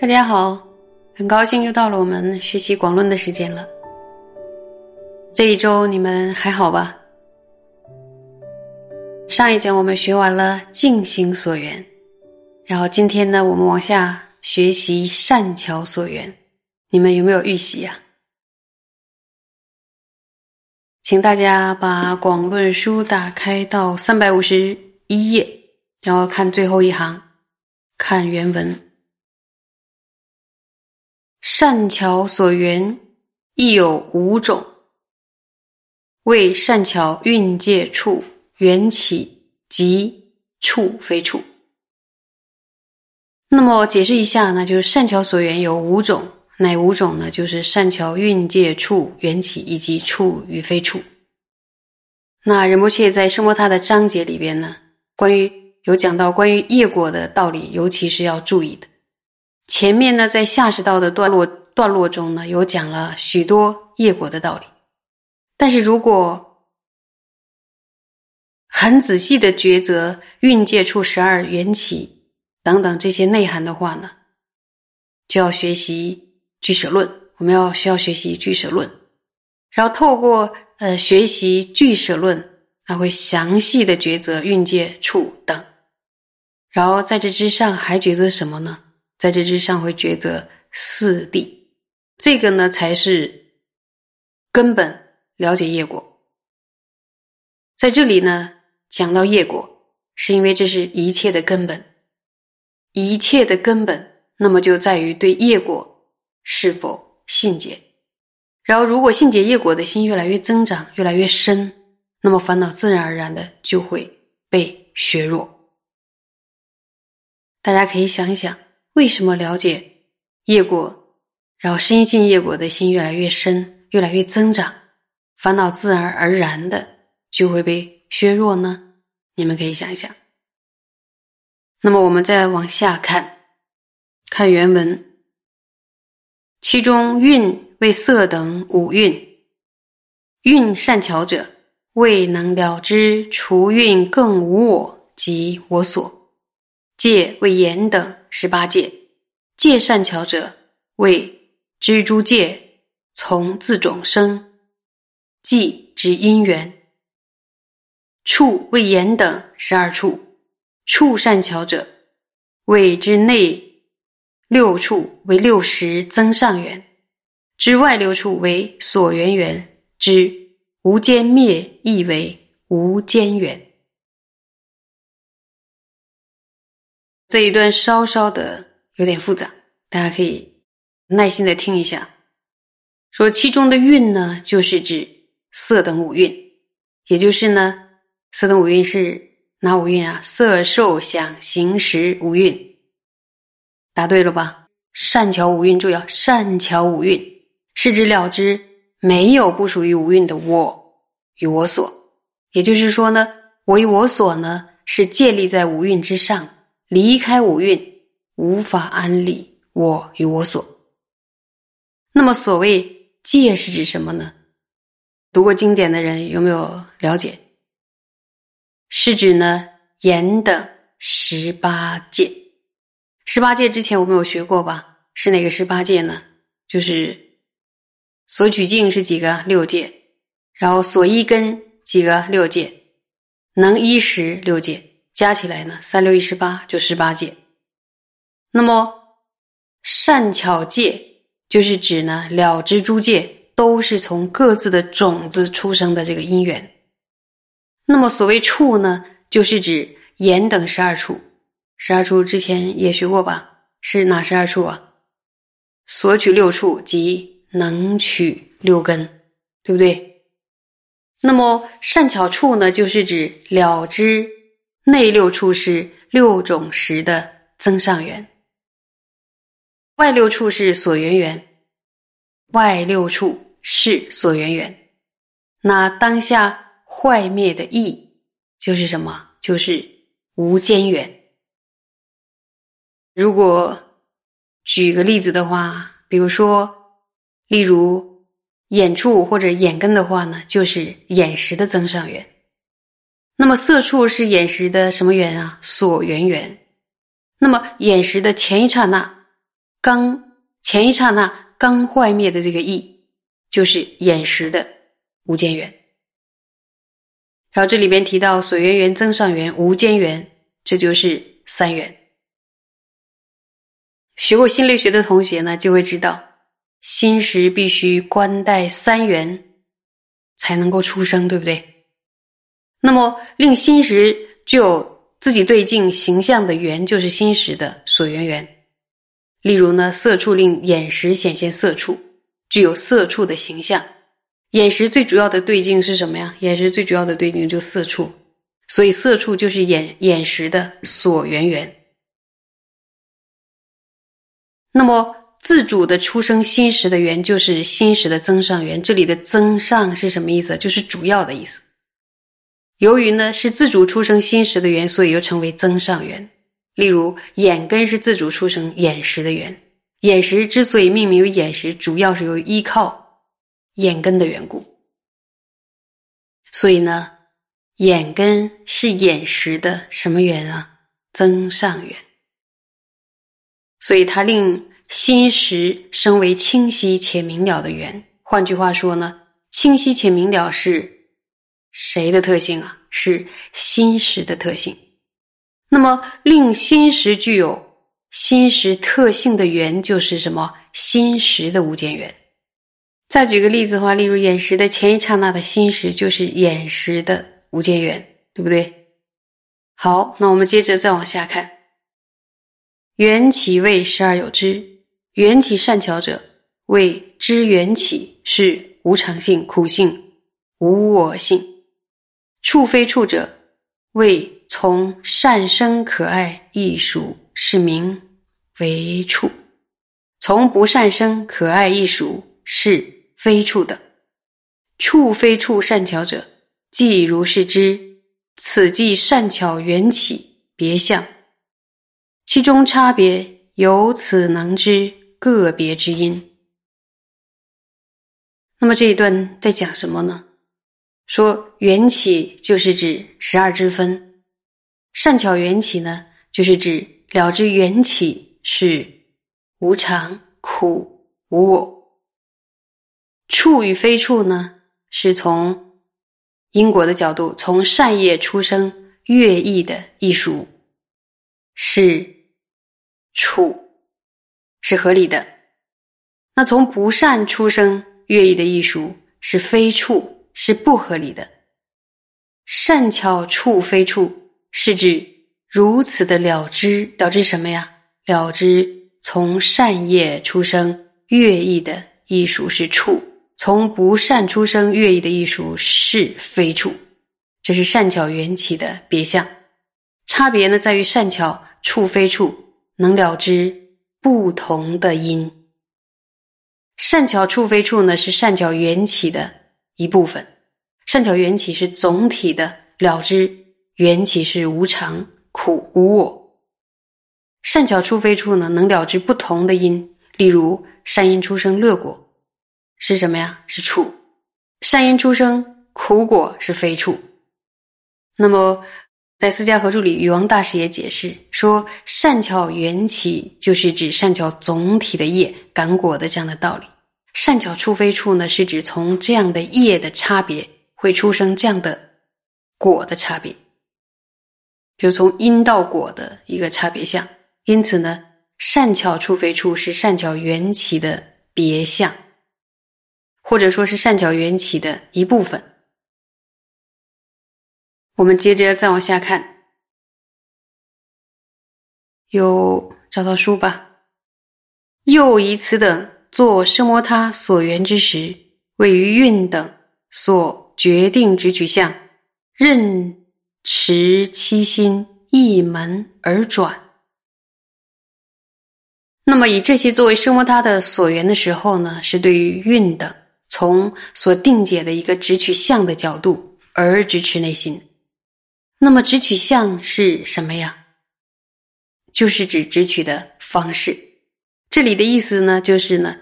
大家好，很高兴又到了我们学习广论的时间了。这一周你们还好吧？上一讲我们学完了静心所缘，然后今天呢，我们往下学习善巧所缘。你们有没有预习呀？请大家把广论书打开到三百五十一页，然后看最后一行，看原文。善巧所缘亦有五种，为善巧蕴界处缘起即处非处。那么解释一下呢，就是善巧所缘有五种，哪五种呢？就是善巧蕴界处缘起以及处与非处。那仁波切在圣波他的章节里边呢，关于有讲到关于业果的道理，尤其是要注意的。前面呢，在下士道的段落段落中呢，有讲了许多业果的道理，但是如果很仔细的抉择运界处十二缘起等等这些内涵的话呢，就要学习俱舍论。我们要需要学习俱舍论，然后透过呃学习俱舍论，它会详细的抉择运界处等，然后在这之上还抉择什么呢？在这之上会抉择四谛，这个呢才是根本了解业果。在这里呢讲到业果，是因为这是一切的根本，一切的根本，那么就在于对业果是否信解。然后，如果信解业果的心越来越增长，越来越深，那么烦恼自然而然的就会被削弱。大家可以想一想。为什么了解业果，然后深信业果的心越来越深，越来越增长，烦恼自然而然的就会被削弱呢？你们可以想一想。那么我们再往下看，看原文，其中蕴为色等五蕴，蕴善巧者，未能了知除蕴更无我及我所。戒为言等十八戒，戒善巧者为知诸戒从自种生，即之因缘。处为言等十二处，处善巧者为之内六处为六十增上缘，之外六处为所缘缘，之无间灭亦为无间缘。这一段稍稍的有点复杂，大家可以耐心的听一下。说其中的蕴呢，就是指色等五蕴，也就是呢，色等五蕴是哪五蕴啊？色、受、想、行、识五蕴。答对了吧？善巧五蕴，注意啊，善巧五蕴是指了知没有不属于五蕴的我与我所，也就是说呢，我与我所呢是建立在五蕴之上。离开五蕴，无法安理我与我所。那么，所谓戒是指什么呢？读过经典的人有没有了解？是指呢严的十八戒。十八戒之前我们有学过吧？是哪个十八戒呢？就是所取境是几个六戒，然后所依根几个六戒，能依时六戒。加起来呢，三六一十八就十八戒。那么善巧戒就是指呢了知诸戒都是从各自的种子出生的这个因缘。那么所谓处呢，就是指言等十二处。十二处之前也学过吧？是哪十二处啊？所取六处即能取六根，对不对？那么善巧处呢，就是指了知。内六处是六种识的增上缘，外六处是所缘缘，外六处是所缘缘。那当下坏灭的意就是什么？就是无间缘。如果举个例子的话，比如说，例如眼处或者眼根的话呢，就是眼识的增上缘。那么色处是眼识的什么缘啊？所缘缘。那么眼识的前一刹那，刚前一刹那刚坏灭的这个意，就是眼识的无间缘。然后这里边提到所缘缘、增上缘、无间缘，这就是三缘。学过心理学的同学呢，就会知道，心识必须观待三缘才能够出生，对不对？那么令心识具有自己对境形象的缘，就是心识的所缘缘。例如呢，色处令眼识显现色处，具有色处的形象。眼识最主要的对境是什么呀？眼识最主要的对境就色处，所以色处就是眼眼识的所缘缘。那么自主的出生心识的缘，就是心识的增上缘。这里的增上是什么意思？就是主要的意思。由于呢是自主出生心识的缘，所以又称为增上缘。例如眼根是自主出生眼识的缘，眼识之所以命名为眼识，主要是由于依靠。眼根的缘故，所以呢，眼根是眼识的什么缘啊？增上缘。所以它令心识生为清晰且明了的缘。换句话说呢，清晰且明了是谁的特性啊？是心识的特性。那么令心识具有心识特性的缘，就是什么？心识的无间缘。再举个例子的话，例如眼识的前一刹那的心识，就是眼识的无间缘，对不对？好，那我们接着再往下看。缘起为十二有之，缘起善巧者，谓知缘起是无常性、苦性、无我性；处非处者，谓从善生可爱艺术，是名为处；从不善生可爱艺术，是。非处的，处非处善巧者，即如是知，此即善巧缘起别相，其中差别由此能知个别之因。那么这一段在讲什么呢？说缘起就是指十二支分，善巧缘起呢，就是指了知缘起是无常、苦、无我。处与非处呢，是从因果的角度，从善业出生乐意的艺术是处，是合理的。那从不善出生乐意的艺术是非处，是不合理的。善巧处非处，是指如此的了知，了知什么呀？了知从善业出生乐意的艺术是处。从不善出生乐意的艺术是非处，这是善巧缘起的别相。差别呢，在于善巧处非处能了知不同的因。善巧处非处呢，是善巧缘起的一部分。善巧缘起是总体的了知，缘起是无常、苦、无我。善巧处非处呢，能了知不同的因，例如善因出生乐果。是什么呀？是处，善因出生，苦果是非处。那么，在《私家合注》里，禹王大师也解释说，善巧缘起就是指善巧总体的业感果的这样的道理。善巧处非处呢，是指从这样的业的差别会出生这样的果的差别，就从因到果的一个差别相。因此呢，善巧处非处是善巧缘起的别相。或者说是善巧缘起的一部分。我们接着再往下看，有找到书吧？又一次等作生摩他所缘之时，位于运等所决定之取向，任持七心一门而转。那么以这些作为生摩他的所缘的时候呢，是对于运等。从所定解的一个直取相的角度而直持内心，那么直取相是什么呀？就是指直取的方式。这里的意思呢，就是呢，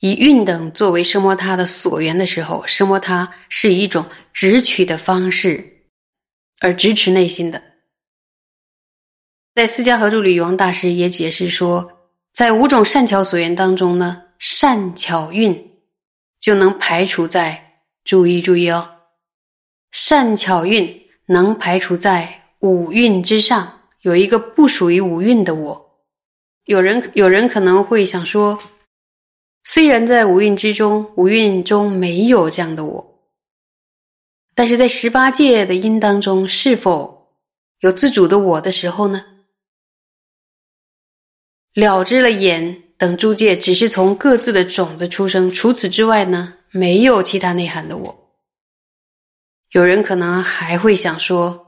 以运等作为声摩他的所缘的时候，声摩他是以一种直取的方式而直持内心的。在《四家合注》里，王大师也解释说，在五种善巧所缘当中呢，善巧运就能排除在注意注意哦，善巧运能排除在五蕴之上，有一个不属于五蕴的我。有人有人可能会想说，虽然在五蕴之中，五蕴中没有这样的我，但是在十八界的因当中，是否有自主的我的时候呢？了知了眼等诸界，只是从各自的种子出生，除此之外呢，没有其他内涵的我。有人可能还会想说。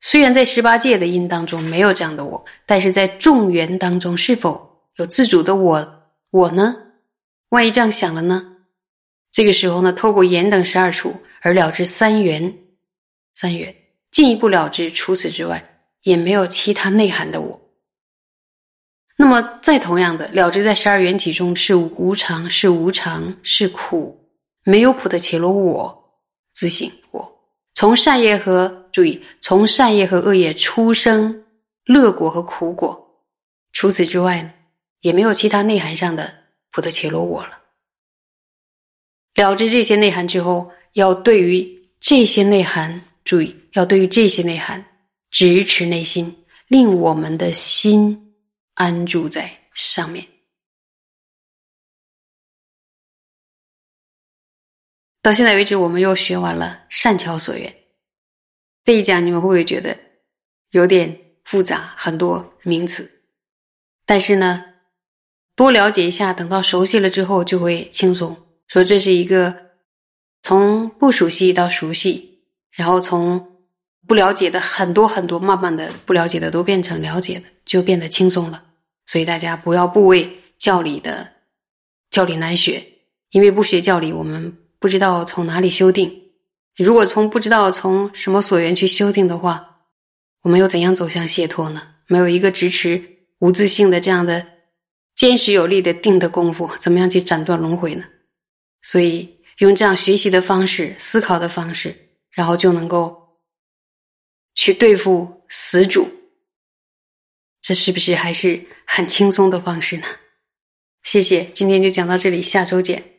虽然在十八界的因当中没有这样的我，但是在众缘当中是否有自主的我？我呢？万一这样想了呢？这个时候呢，透过言等十二处而了知三缘，三缘进一步了知，除此之外也没有其他内涵的我。那么再同样的了知，在十二缘体中是无常，是无常，是苦，没有普的伽罗我自性我。从善业和注意，从善业和恶业出生乐果和苦果，除此之外呢，也没有其他内涵上的普特切罗我了。了知这些内涵之后，要对于这些内涵注意，要对于这些内涵直持内心，令我们的心安住在上面。到现在为止，我们又学完了善巧所缘。这一讲你们会不会觉得有点复杂，很多名词？但是呢，多了解一下，等到熟悉了之后就会轻松。说这是一个从不熟悉到熟悉，然后从不了解的很多很多，慢慢的不了解的都变成了解的，就变得轻松了。所以大家不要不为教理的教理难学，因为不学教理，我们。不知道从哪里修订，如果从不知道从什么所缘去修订的话，我们又怎样走向解脱呢？没有一个支持无自性的这样的坚实有力的定的功夫，怎么样去斩断轮回呢？所以用这样学习的方式、思考的方式，然后就能够去对付死主，这是不是还是很轻松的方式呢？谢谢，今天就讲到这里，下周见。